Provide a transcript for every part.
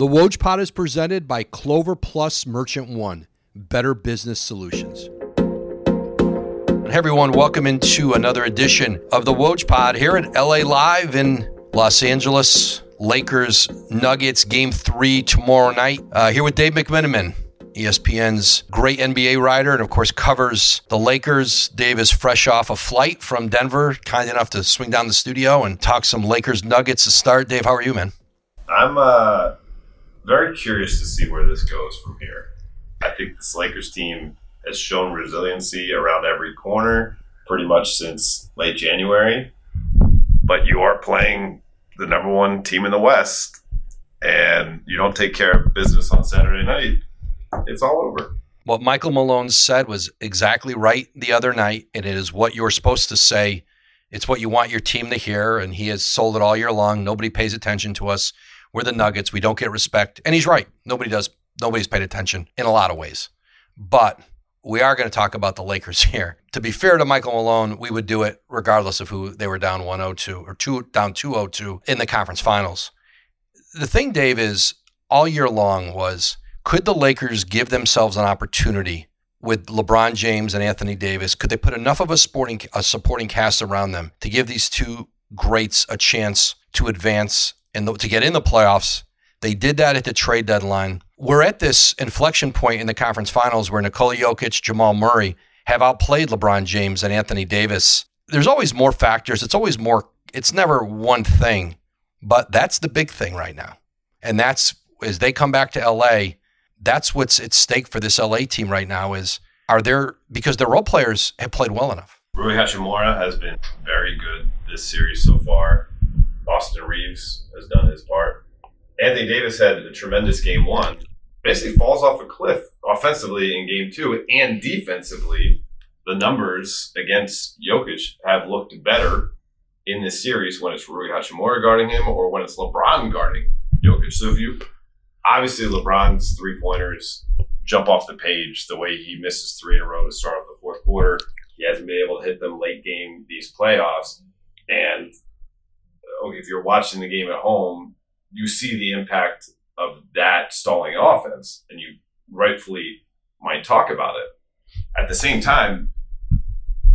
The Woj Pod is presented by Clover Plus Merchant One, better business solutions. Hey everyone, welcome into another edition of the Woj Pod here at LA Live in Los Angeles. Lakers Nuggets game three tomorrow night. Uh, here with Dave McMenamin, ESPN's great NBA writer, and of course covers the Lakers. Dave is fresh off a flight from Denver, kind enough to swing down the studio and talk some Lakers Nuggets to start. Dave, how are you, man? I'm uh, very curious to see where this goes from here. I think this Lakers team has shown resiliency around every corner pretty much since late January. But you are playing the number one team in the West, and you don't take care of business on Saturday night, it's all over. What Michael Malone said was exactly right the other night, and it is what you're supposed to say. It's what you want your team to hear, and he has sold it all year long. Nobody pays attention to us. We're the Nuggets. We don't get respect. And he's right. Nobody does. Nobody's paid attention in a lot of ways. But we are going to talk about the Lakers here. To be fair to Michael Malone, we would do it regardless of who they were down 102 or two down 202 in the conference finals. The thing, Dave, is all year long was could the Lakers give themselves an opportunity with LeBron James and Anthony Davis? Could they put enough of a sporting a supporting cast around them to give these two greats a chance to advance and to get in the playoffs. They did that at the trade deadline. We're at this inflection point in the conference finals where Nikola Jokic, Jamal Murray have outplayed LeBron James and Anthony Davis. There's always more factors. It's always more, it's never one thing, but that's the big thing right now. And that's as they come back to LA, that's what's at stake for this LA team right now is are there because their role players have played well enough. Rui Hachimura has been very good this series so far. Austin Reaves has done his part. Anthony Davis had a tremendous game one. Basically falls off a cliff offensively in game two and defensively. The numbers against Jokic have looked better in this series when it's Rui Hachimura guarding him or when it's LeBron guarding Jokic. So if you obviously LeBron's three pointers jump off the page the way he misses three in a row to start off the fourth quarter. He hasn't been able to hit them late game these playoffs. And if you're watching the game at home, you see the impact of that stalling offense, and you rightfully might talk about it. At the same time,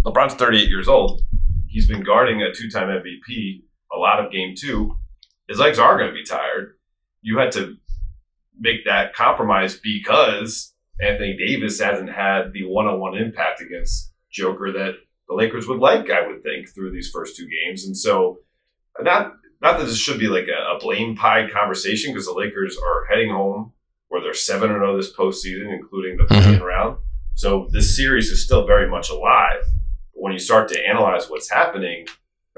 LeBron's 38 years old. He's been guarding a two-time MVP a lot of game two. His legs are going to be tired. You had to make that compromise because Anthony Davis hasn't had the one-on-one impact against Joker that the Lakers would like, I would think, through these first two games. And so not not that this should be like a, a blame pie conversation because the Lakers are heading home where they're seven and zero oh this postseason, including the mm-hmm. round. So this series is still very much alive. But when you start to analyze what's happening,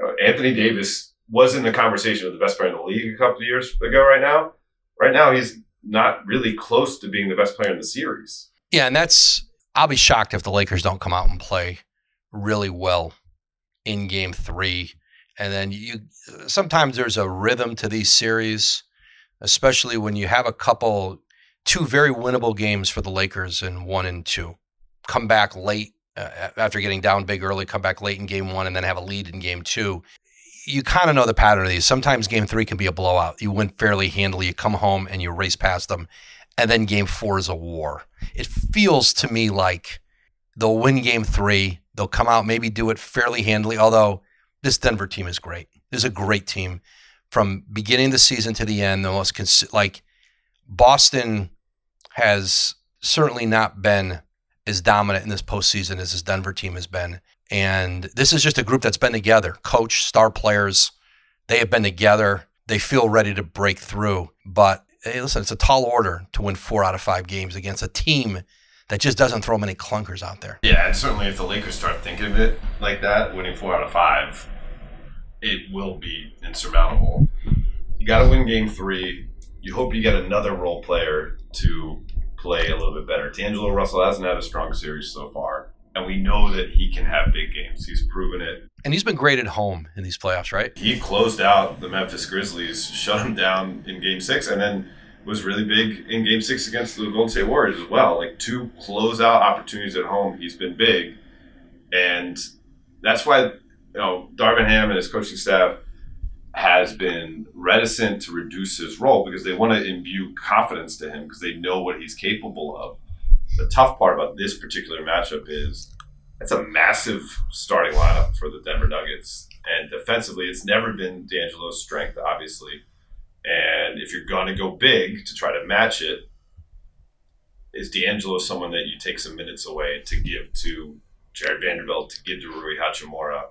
uh, Anthony Davis was in the conversation with the best player in the league a couple of years ago. Right now, right now he's not really close to being the best player in the series. Yeah, and that's I'll be shocked if the Lakers don't come out and play really well in Game Three and then you sometimes there's a rhythm to these series, especially when you have a couple two very winnable games for the Lakers in one and two. Come back late uh, after getting down big early, come back late in game one, and then have a lead in game two. You kind of know the pattern of these. Sometimes game three can be a blowout. You win fairly handily, you come home and you race past them. And then game four is a war. It feels to me like they'll win game three. They'll come out, maybe do it fairly handily, although this Denver team is great. This is a great team from beginning of the season to the end. The most like Boston has certainly not been as dominant in this postseason as this Denver team has been. And this is just a group that's been together. Coach, star players, they have been together. They feel ready to break through. But hey, listen, it's a tall order to win four out of five games against a team that just doesn't throw many clunkers out there. Yeah, and certainly if the Lakers start thinking of it like that, winning four out of five, it will be insurmountable. You got to win game three. You hope you get another role player to play a little bit better. D'Angelo Russell hasn't had a strong series so far, and we know that he can have big games. He's proven it. And he's been great at home in these playoffs, right? He closed out the Memphis Grizzlies, shut them down in game six, and then was really big in game six against the Golden State Warriors as well. Like two closeout opportunities at home, he's been big. And that's why, you know, Darvin Ham and his coaching staff has been reticent to reduce his role because they want to imbue confidence to him because they know what he's capable of. The tough part about this particular matchup is it's a massive starting lineup for the Denver Nuggets. And defensively, it's never been D'Angelo's strength, obviously. And if you're going to go big to try to match it, is D'Angelo someone that you take some minutes away to give to Jarred Vanderbilt, to give to Rui Hachimura?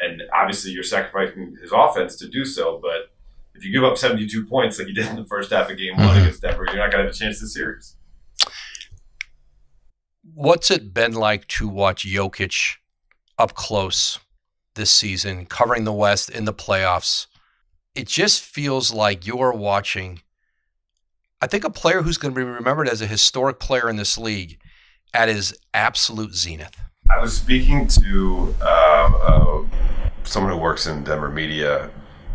And obviously, you're sacrificing his offense to do so. But if you give up 72 points like you did in the first half of game one mm-hmm. against Denver, you're not going to have a chance to series. What's it been like to watch Jokic up close this season, covering the West in the playoffs? It just feels like you're watching I think a player who's going to be remembered as a historic player in this league at his absolute zenith. I was speaking to um, uh, someone who works in Denver media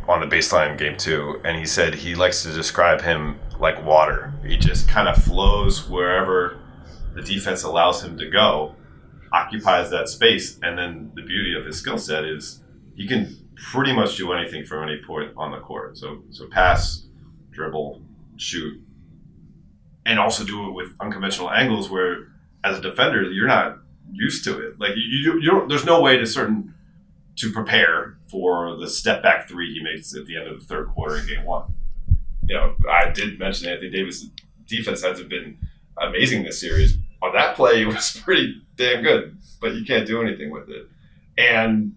on the baseline game two, and he said he likes to describe him like water. He just kind of flows wherever the defense allows him to go, occupies that space, and then the beauty of his skill set is he can pretty much do anything from any point on the court. So, so pass, dribble, shoot, and also do it with unconventional angles where as a defender you're not used to it. Like you, you, you don't there's no way to certain to prepare for the step back three he makes at the end of the third quarter in game one. You know i did mention anthony davis defense hasn't been amazing this series. On that play it was pretty damn good but you can't do anything with it. And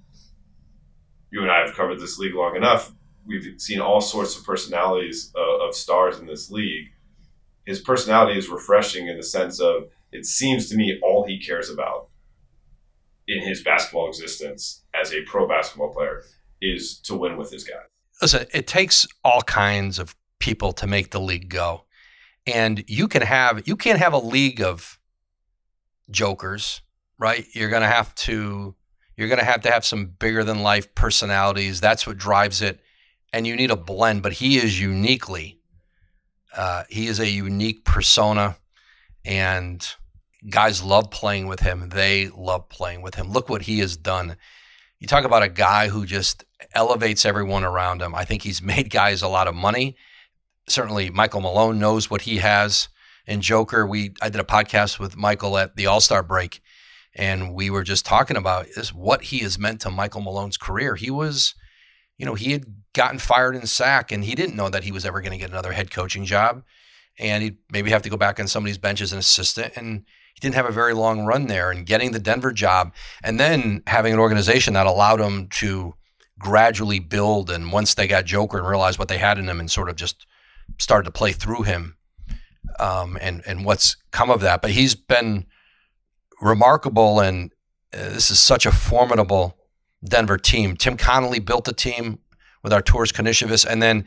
you and i have covered this league long enough we've seen all sorts of personalities uh, of stars in this league his personality is refreshing in the sense of it seems to me all he cares about in his basketball existence as a pro basketball player is to win with his guys. Listen, it takes all kinds of people to make the league go. And you can have you can't have a league of jokers, right? You're going to have to you're going to have to have some bigger than life personalities. That's what drives it. And you need a blend, but he is uniquely uh, he is a unique persona, and guys love playing with him. They love playing with him. Look what he has done. You talk about a guy who just elevates everyone around him. I think he's made guys a lot of money. Certainly, Michael Malone knows what he has. And Joker, we I did a podcast with Michael at the All Star break, and we were just talking about is what he has meant to Michael Malone's career. He was you know, he had gotten fired in SAC and he didn't know that he was ever going to get another head coaching job. And he'd maybe have to go back on somebody's bench as an assistant. And he didn't have a very long run there. And getting the Denver job and then having an organization that allowed him to gradually build. And once they got Joker and realized what they had in him and sort of just started to play through him um, and, and what's come of that. But he's been remarkable. And uh, this is such a formidable Denver team. Tim Connolly built the team with Arturas Karnisovas, and then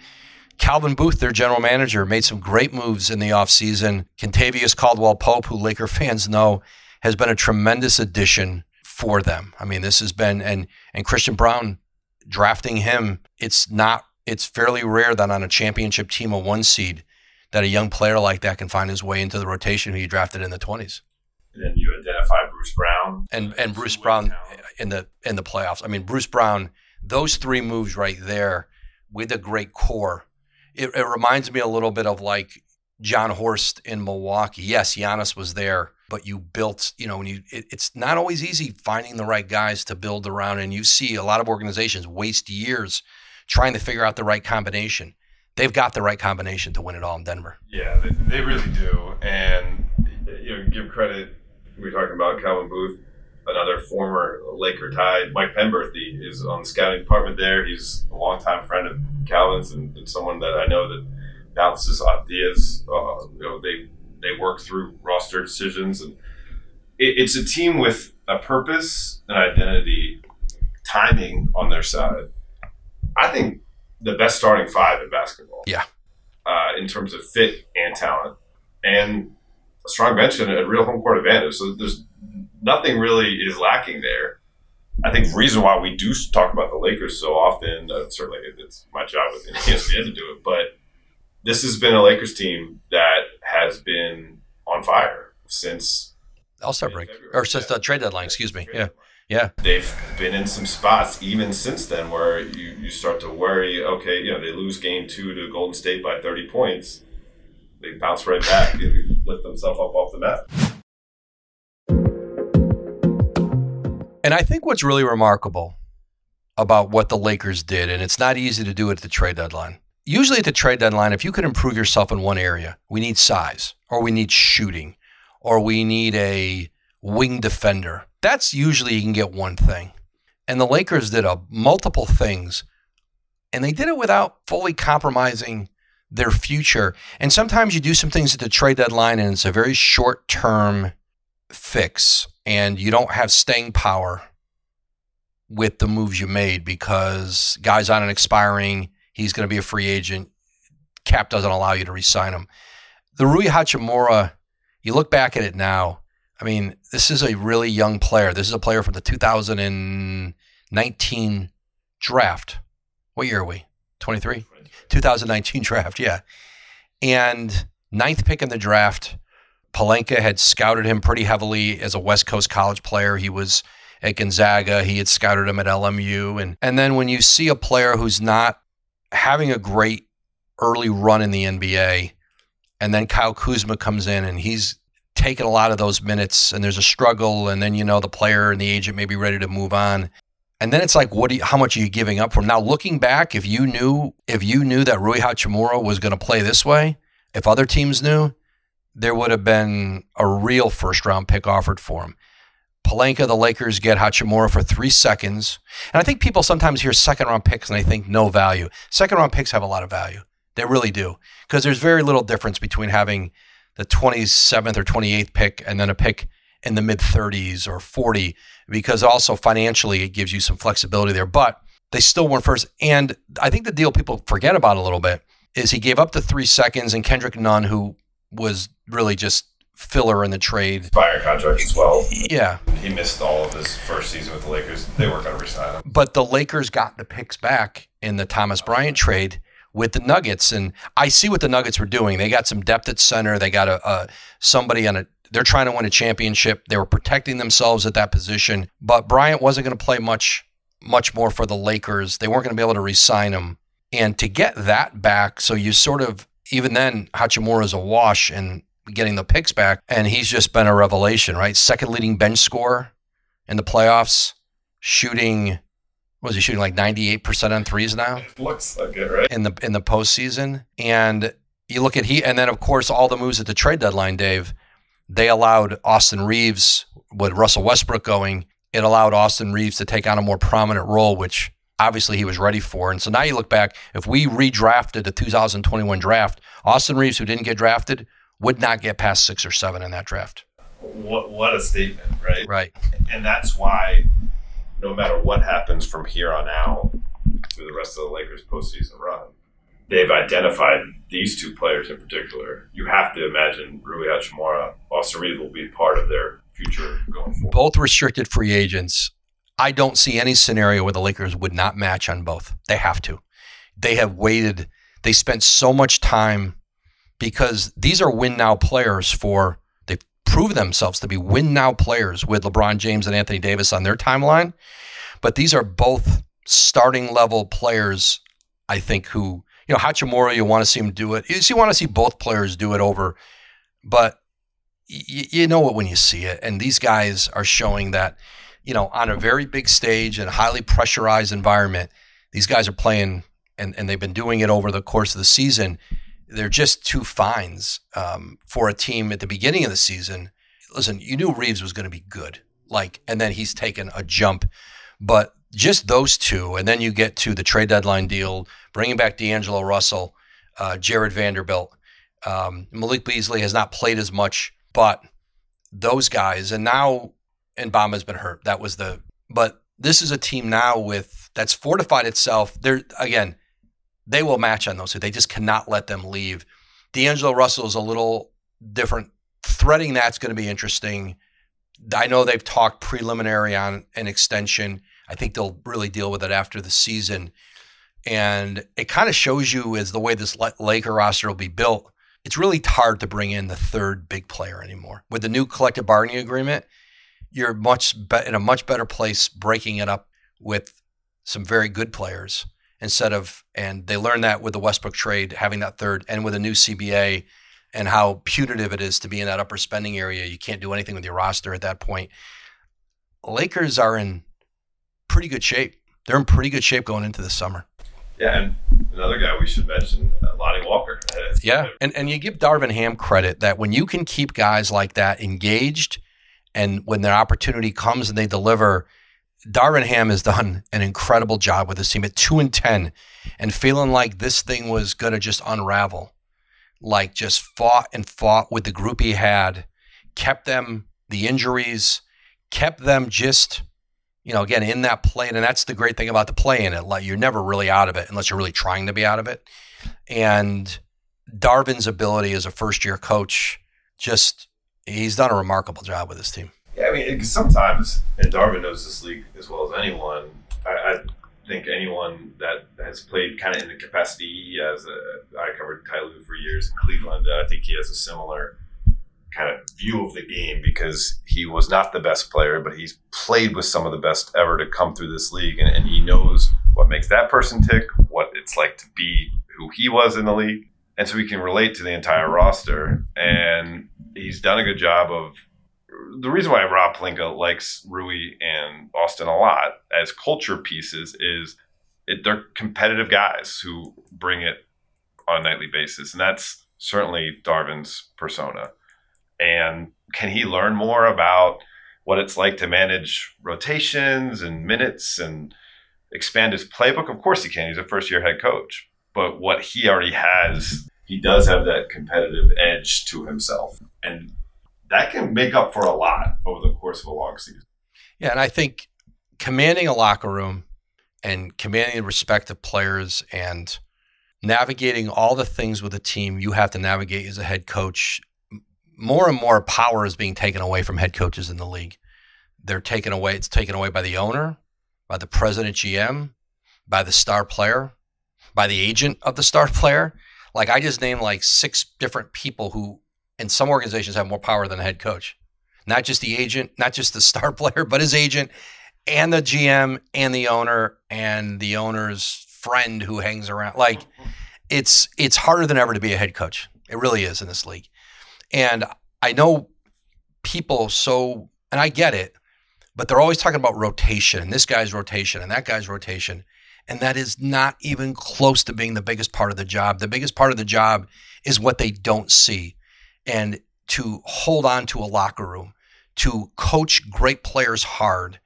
Calvin Booth, their general manager, made some great moves in the offseason. Kentavious Caldwell Pope, who Laker fans know, has been a tremendous addition for them. I mean, this has been and and Christian Braun drafting him, it's not it's fairly rare that on a championship team, a one seed, that a young player like that can find his way into the rotation who you drafted in the twenties. And then you identify Bruce Brown. And and Bruce Brown in the in the playoffs. I mean, Bruce Brown, those three moves right there with a great core. It, it reminds me a little bit of like Jon Horst in Milwaukee. Yes, Giannis was there, but you built, you know, when you it, it's not always easy finding the right guys to build around and you see a lot of organizations waste years trying to figure out the right combination. They've got the right combination to win it all in Denver. Yeah, they, they really do. And you know, give credit we are talking about Calvin Booth another former Laker tie, Mike Penberthy, is on the scouting department there. He's a longtime friend of Calvin's and, and someone that I know that bounces ideas. Uh, you know, they they work through roster decisions, and it, it's a team with a purpose, an identity, timing on their side. I think the best starting five in basketball. Yeah. Uh, in terms of fit and talent, and a strong bench and a real home court advantage. So there's nothing really is lacking there. I think the reason why we do talk about the Lakers so often, uh, certainly it's my job with ESPN to do it, but this has been a Lakers team that has been on fire since All Star break or since the trade deadline. Excuse me. Yeah, Yeah. They've been in some spots even since then where you, you start to worry, okay, you know, they lose game two to Golden State by 30 points. They bounce right back lift themselves up off the mat. And I think what's really remarkable about what the Lakers did, and it's not easy to do at the trade deadline. Usually at the trade deadline, if you can improve yourself in one area, we need size, or we need shooting, or we need a wing defender. That's usually you can get one thing. And the Lakers did a multiple things, and they did it without fully compromising their future. And sometimes you do some things at the trade deadline, and it's a very short term fix, and you don't have staying power with the moves you made because guys on an expiring, he's going to be a free agent. Cap doesn't allow you to re-sign him. The Rui Hachimura, you look back at it now. I mean, this is a really young player. This is a player from the 2019 draft. What year are we? 23? 2019 draft, yeah. And ninth pick in the draft. Pelinka had scouted him pretty heavily as a West Coast college player. He was at Gonzaga. He had scouted him at LMU. And, and then when you see a player who's not having a great early run in the NBA, and then Kyle Kuzma comes in and he's taken a lot of those minutes and there's a struggle, and then you know the player and the agent may be ready to move on. And then it's like, what? You, how much are you giving up from now? Looking back, if you knew, if you knew that Rui Hachimura was going to play this way, if other teams knew, there would have been a real first round pick offered for him. Pelinka, the Lakers get Hachimura for three seconds. And I think people sometimes hear second round picks and they think no value. Second round picks have a lot of value. They really do. Because there's very little difference between having the 27th or 28th pick and then a pick in the mid 30s or 40, because also financially it gives you some flexibility there. But they still weren't first. And I think the deal people forget about a little bit is he gave up the three seconds and Kendrick Nunn, who was really just filler in the trade. Fire contract as well. Yeah. He missed all of his first season with the Lakers. They weren't going to resign him. But the Lakers got the picks back in the Thomas Bryant trade with the Nuggets, and I see what the Nuggets were doing. They got some depth at center. They got a, a somebody on a. They're trying to win a championship. They were protecting themselves at that position, but Bryant wasn't going to play much much more for the Lakers. They weren't going to be able to re-sign him, and to get that back, so you sort of even then Hachimura is a wash, and getting the picks back, and he's just been a revelation, right? Second leading bench score in the playoffs, shooting. Was he shooting like ninety eight percent on threes now? Looks like it, right? In the in the postseason, and you look at he, and then of course all the moves at the trade deadline, Dave. They allowed Austin Reaves with Russell Westbrook going. It allowed Austin Reaves to take on a more prominent role, which obviously he was ready for. And so now you look back, if we redrafted the 2021 draft, Austin Reeves, who didn't get drafted, would not get past six or seven in that draft. What what a statement, right? Right. And that's why no matter what happens from here on out through the rest of the Lakers postseason run, they've identified these two players in particular. You have to imagine Rui Hachimura, Reed will be part of their future going forward. Both restricted free agents. I don't see any scenario where the Lakers would not match on both. They have to. They have waited. They spent so much time because these are win now players for they've proved themselves to be win now players with LeBron James and Anthony Davis on their timeline. But these are both starting level players, I think, who, you know, Hachimura, you want to see him do it. You want to see both players do it over, but y- you know it when you see it. And these guys are showing that, you know, on a very big stage and highly pressurized environment, these guys are playing and, and they've been doing it over the course of the season they're just two fines um, for a team at the beginning of the season. Listen, you knew Reaves was going to be good, like, and then he's taken a jump, but just those two, and then you get to the trade deadline deal, bringing back D'Angelo Russell, uh, Jarred Vanderbilt, um, Malik Beasley has not played as much, but those guys, and now Bamba's been hurt. That was the, but this is a team now with that's fortified itself. There again, they will match on those two. They just cannot let them leave. D'Angelo Russell is a little different. Threading that's going to be interesting. I know they've talked preliminary on an extension. I think they'll really deal with it after the season. And it kind of shows you as the way this Laker roster will be built. It's really hard to bring in the third big player anymore. With the new collective bargaining agreement, you're much be- in a much better place breaking it up with some very good players instead of and they learned that with the Westbrook trade having that third and with a new CBA and how punitive it is to be in that upper spending area. You can't do anything with your roster at that point. Lakers are in pretty good shape. They're in pretty good shape going into the summer. Yeah, and another guy we should mention, uh, Lonnie Walker. Yeah, and and you give Darvin Ham credit that when you can keep guys like that engaged, and when their opportunity comes and they deliver, Darvin Ham has done an incredible job with this team at two and ten, and feeling like this thing was going to just unravel, like just fought and fought with the group he had, kept them the injuries, kept them just you know, again, in that play, and that's the great thing about the play in it. Like you're never really out of it unless you're really trying to be out of it. And Darvin's ability as a first year coach, just he's done a remarkable job with his team. Yeah, I mean, sometimes, and Darvin knows this league as well as anyone. I, I think anyone that has played kind of in the capacity as a, I covered Ty Lue for years in Cleveland. I think he has a similar kind of view of the game because he was not the best player, but he's played with some of the best ever to come through this league, and, and he knows what makes that person tick, what it's like to be who he was in the league, and so he can relate to the entire roster. And he's done a good job of. The reason why Rob Pelinka likes Rui and Austin a lot as culture pieces is it, they're competitive guys who bring it on a nightly basis, and that's certainly Darvin's persona. And can he learn more about what it's like to manage rotations and minutes and expand his playbook? Of course he can. He's a first year head coach. But what he already has, he does have that competitive edge to himself. And that can make up for a lot over the course of a long season. Yeah, and I think commanding a locker room and commanding the respect of players and navigating all the things with a team you have to navigate as a head coach more and more power is being taken away from head coaches in the league. They're taken away. It's taken away by the owner, by the president GM, by the star player, by the agent of the star player. Like I just named like six different people who, in some organizations, have more power than a head coach. Not just the agent, not just the star player, but his agent and the GM and the owner and the owner's friend who hangs around. Like it's it's harder than ever to be a head coach. It really is in this league. And I know people so, and I get it, but they're always talking about rotation and this guy's rotation and that guy's rotation. And that is not even close to being the biggest part of the job. The biggest part of the job is what they don't see. And to hold on to a locker room, to coach great players hard,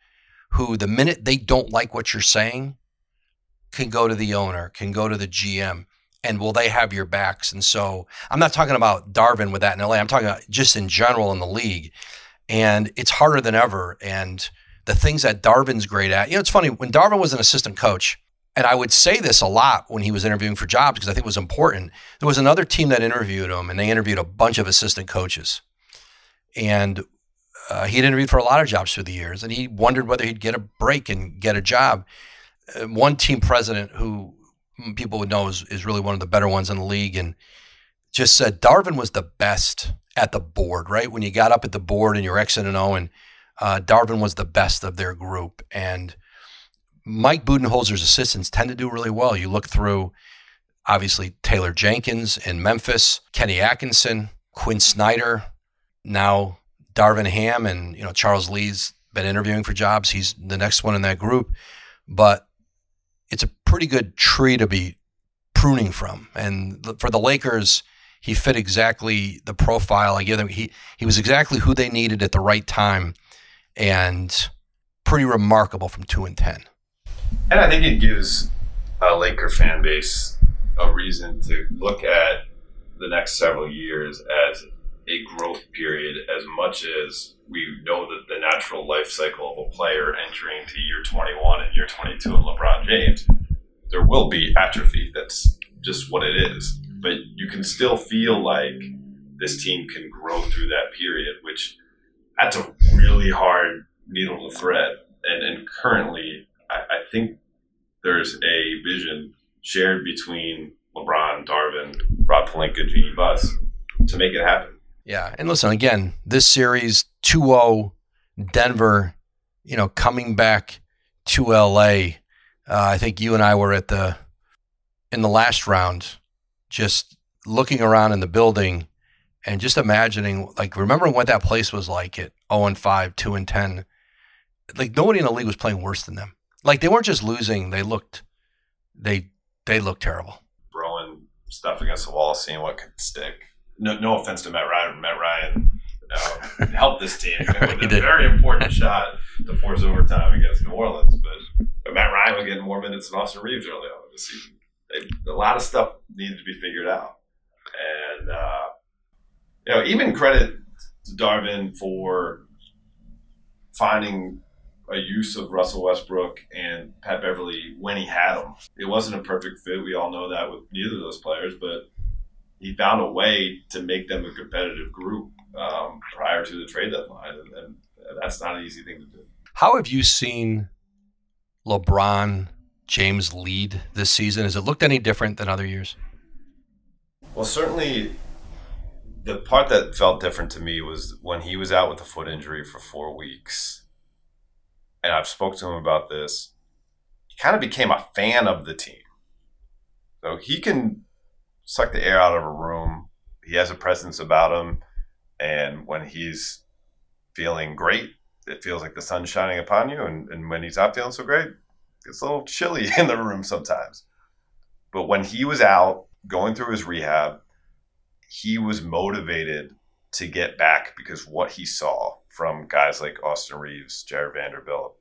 who the minute they don't like what you're saying, can go to the owner, can go to the GM, and will they have your backs? And so I'm not talking about Darvin with that in LA. I'm talking about just in general in the league. And it's harder than ever. And the things that Darvin's great at, you know, it's funny when Darvin was an assistant coach, and I would say this a lot when he was interviewing for jobs because I think it was important. There was another team that interviewed him, and they interviewed a bunch of assistant coaches. And uh, he'd interviewed for a lot of jobs through the years, and he wondered whether he'd get a break and get a job. Uh, one team president who people would know is, is really one of the better ones in the league. And just said Darvin was the best at the board, right? When you got up at the board and you're X and O, and uh, Darvin was the best of their group. And Mike Budenholzer's assistants tend to do really well. You look through, obviously, Taylor Jenkins in Memphis, Kenny Atkinson, Quin Snyder, now Darvin Ham, and you know Charles Lee's been interviewing for jobs. He's the next one in that group. But it's a pretty good tree to be pruning from. And for the Lakers, he fit exactly the profile I give them. He he was exactly who they needed at the right time, and pretty remarkable from two and ten. And I think it gives a Laker fan base a reason to look at the next several years as a growth period as much as we know that the natural life cycle of a player entering to year 21 and year 22 in LeBron James, there will be atrophy. That's just what it is. But you can still feel like this team can grow through that period, which that's a really hard needle to thread. And, and currently, I, I think there's a vision shared between LeBron, Darvin, Rob Pelinka, Jeanie Buss to make it happen. Yeah. And listen, again, this series 2 0, Denver, you know, coming back to LA. Uh, I think you and I were at the in the last round, just looking around in the building and just imagining, like, remembering what that place was like at 0 and 5, 2 and 10. Like, nobody in the league was playing worse than them. Like, they weren't just losing; they looked, they they looked terrible. Throwing stuff against the wall, seeing what could stick. No, no offense to Matt Ryan. Matt Ryan uh, helped this team with a very important shot to force overtime against New Orleans. But, but Matt Ryan was getting more minutes than Austin Reaves early on in the season. They, a lot of stuff needed to be figured out, and uh, you know, even credit to Darvin for finding a use of Russell Westbrook and Pat Beverley when he had them. It wasn't a perfect fit. We all know that with neither of those players, but he found a way to make them a competitive group um, prior to the trade deadline, and, and that's not an easy thing to do. How have you seen LeBron James lead this season? Has it looked any different than other years? Well, certainly the part that felt different to me was when he was out with a foot injury for four weeks. And I've spoke to him about this. He kind of became a fan of the team. So he can suck the air out of a room. He has a presence about him. And when he's feeling great, it feels like the sun's shining upon you. And, and when he's not feeling so great, it's a little chilly in the room sometimes. But when he was out going through his rehab, he was motivated to get back because what he saw from guys like Austin Reaves, Jarred Vanderbilt,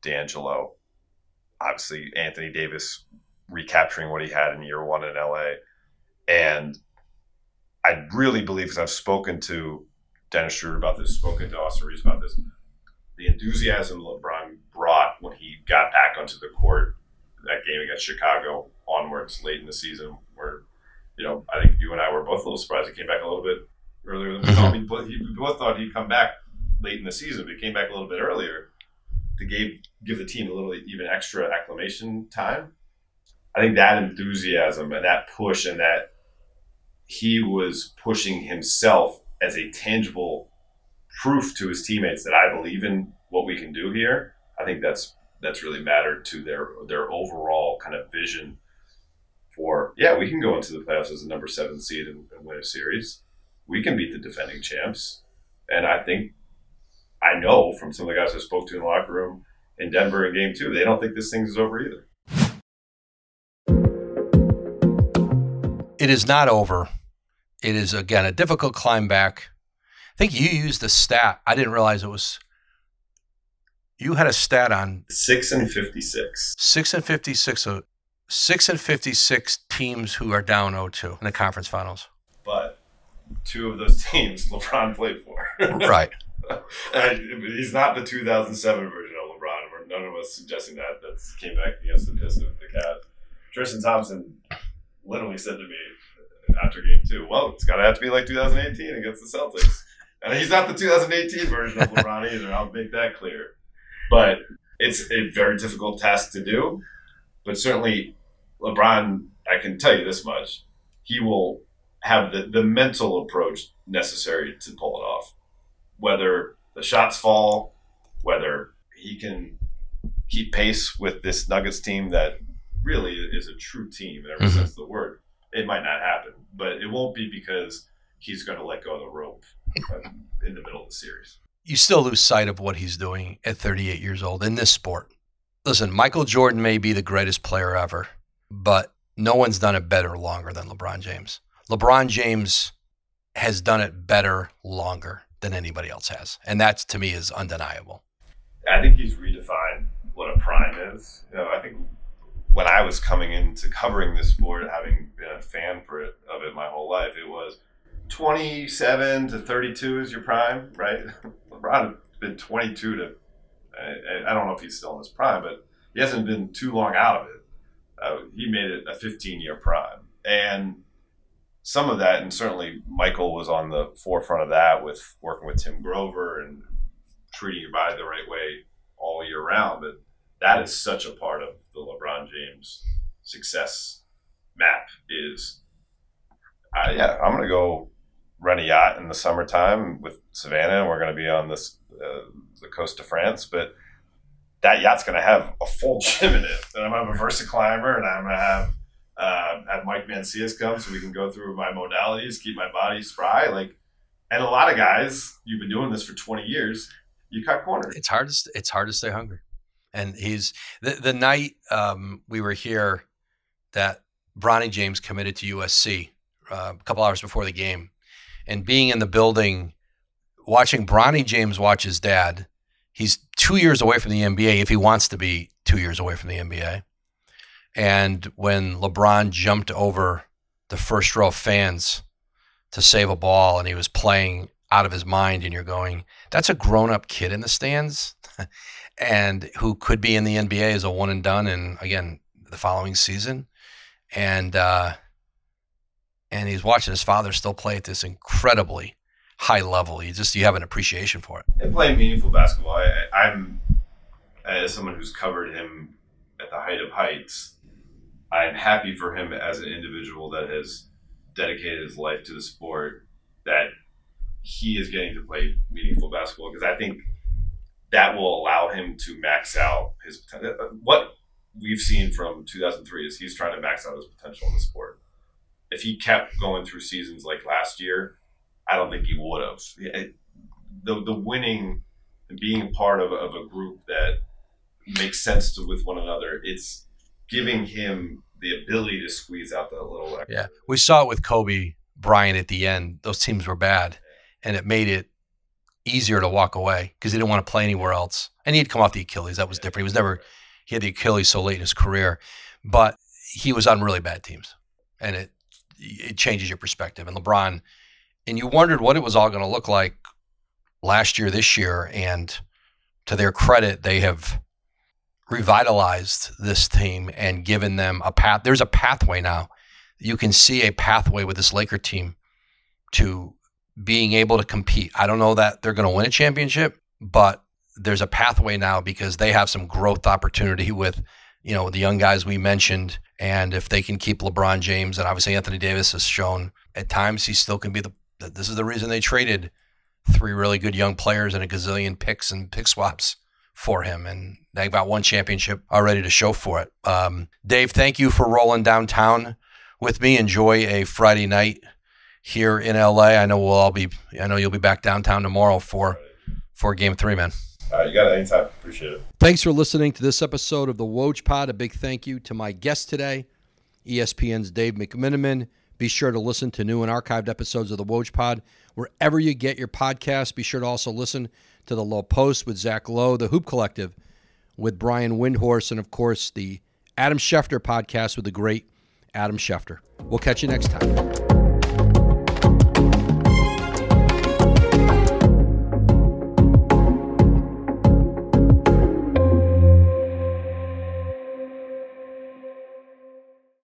D'Angelo, obviously Anthony Davis recapturing what he had in year one in LA. And I really believe, because I've spoken to Dennis Schroeder about this, spoken to Austin Reaves about this, the enthusiasm LeBron brought when he got back onto the court that game against Chicago onwards late in the season, where you know I think you and I were both a little surprised he came back a little bit earlier than we thought. Mm-hmm. We both, we both thought he'd come back late in the season, but he came back a little bit earlier to give give the team a little even extra acclimation time. I think that enthusiasm and that push and that he was pushing himself as a tangible proof to his teammates that I believe in what we can do here. I think that's that's really mattered to their their overall kind of vision for yeah we can go into the playoffs as a number seven seed and, and win a series. We can beat the defending champs, and I think I know from some of the guys I spoke to in the locker room in Denver in Game Two, they don't think this thing is over either. It is not over. It is again a difficult climb back. I think you used the stat. I didn't realize it was. You had a stat on six and fifty-six. Six and fifty-six. So six and fifty-six teams who are down 0-2 in the conference finals. But two of those teams LeBron played for. right. he's not the 2007 version of LeBron. We're None of us suggesting that. That came back against the Pistons, the Cavs. Tristan Thompson literally said to me after game two, well, it's got to have to be like 2018 against the Celtics. And he's not the 2018 version of LeBron either. I'll make that clear. But it's a very difficult task to do. But certainly, LeBron, I can tell you this much, he will have the, the mental approach necessary to pull it off. Whether the shots fall, whether he can keep pace with this Nuggets team that really is a true team in every mm-hmm. sense of the word, it might not happen. But it won't be because he's going to let go of the rope um, in the middle of the series. You still lose sight of what he's doing at 38 years old in this sport. Listen, Michael Jordan may be the greatest player ever, but no one's done it better longer than LeBron James. LeBron James has done it better longer than anybody else has. And that to me is undeniable. I think he's redefined what a prime is. You know, I think when I was coming into covering this sport, having been a fan for it it my whole life, it was 27 to 32 is your prime, right? LeBron has been 22 to, I, I, don't know if he's still in his prime, but he hasn't been too long out of it. Uh, he made it a 15 year prime. And some of that, and certainly Michael was on the forefront of that with working with Tim Grover and treating your body the right way all year round. But that is such a part of the LeBron James success map is, uh, yeah, I'm going to go rent a yacht in the summertime with Savannah, and we're going to be on this uh, the coast of France. But that yacht's going to have a full gym in it, and I'm going to have a Versa climber, and I'm going to have uh, have Mike Mancias come so we can go through my modalities, keep my body spry. Like, and a lot of guys, you've been doing this for 20 years. You cut corners. It's hard to it's hard to stay hungry, and he's the the night um, we were here that Bronny James committed to USC uh, a couple hours before the game, and being in the building, watching Bronny James watch his dad. He's two years away from the NBA if he wants to be two years away from the NBA. And when LeBron jumped over the first row of fans to save a ball and he was playing out of his mind, and you're going, that's a grown up kid in the stands and who could be in the NBA as a one and done. And again, the following season. And, uh, and he's watching his father still play at this incredibly high level. You just you have an appreciation for it. And playing meaningful basketball, I, I'm as someone who's covered him at the height of heights. I'm happy for him as an individual that has dedicated his life to the sport. That he is getting to play meaningful basketball because I think that will allow him to max out his potential. What we've seen from 2003 is he's trying to max out his potential in the sport if he kept going through seasons like last year, I don't think he would have. The the winning and being part of, of a group that makes sense to with one another, it's giving him the ability to squeeze out the little. Extra. Yeah, we saw it with Kobe Bryant at the end. Those teams were bad, and it made it easier to walk away because he didn't want to play anywhere else. And he'd come off the Achilles. That was different. He was never he had the Achilles so late in his career, but he was on really bad teams, and it it changes your perspective. And LeBron, and you wondered what it was all going to look like last year, this year, and to their credit, they have revitalized this team and given them a path. There's a pathway now. You can see a pathway with this Laker team to being able to compete. I don't know that they're going to win a championship, but there's a pathway now because they have some growth opportunity with, you know, the young guys we mentioned and if they can keep LeBron James, and obviously Anthony Davis has shown at times he still can be the. This is the reason they traded three really good young players and a gazillion picks and pick swaps for him, and they've got one championship already to show for it. Um, Dave, thank you for rolling downtown with me. Enjoy a Friday night here in LA. I know we'll all be. I know you'll be back downtown tomorrow for for Game Three, man. Uh, you got it anytime. Appreciate it. Thanks for listening to this episode of the Woj Pod. A big thank you to my guest today, ESPN's Dave McMenamin. Be sure to listen to new and archived episodes of the Woj Pod wherever you get your podcast. Be sure to also listen to the Low Post with Zach Lowe, the Hoop Collective with Brian Windhorst, and of course the Adam Schefter podcast with the great Adam Schefter. We'll catch you next time.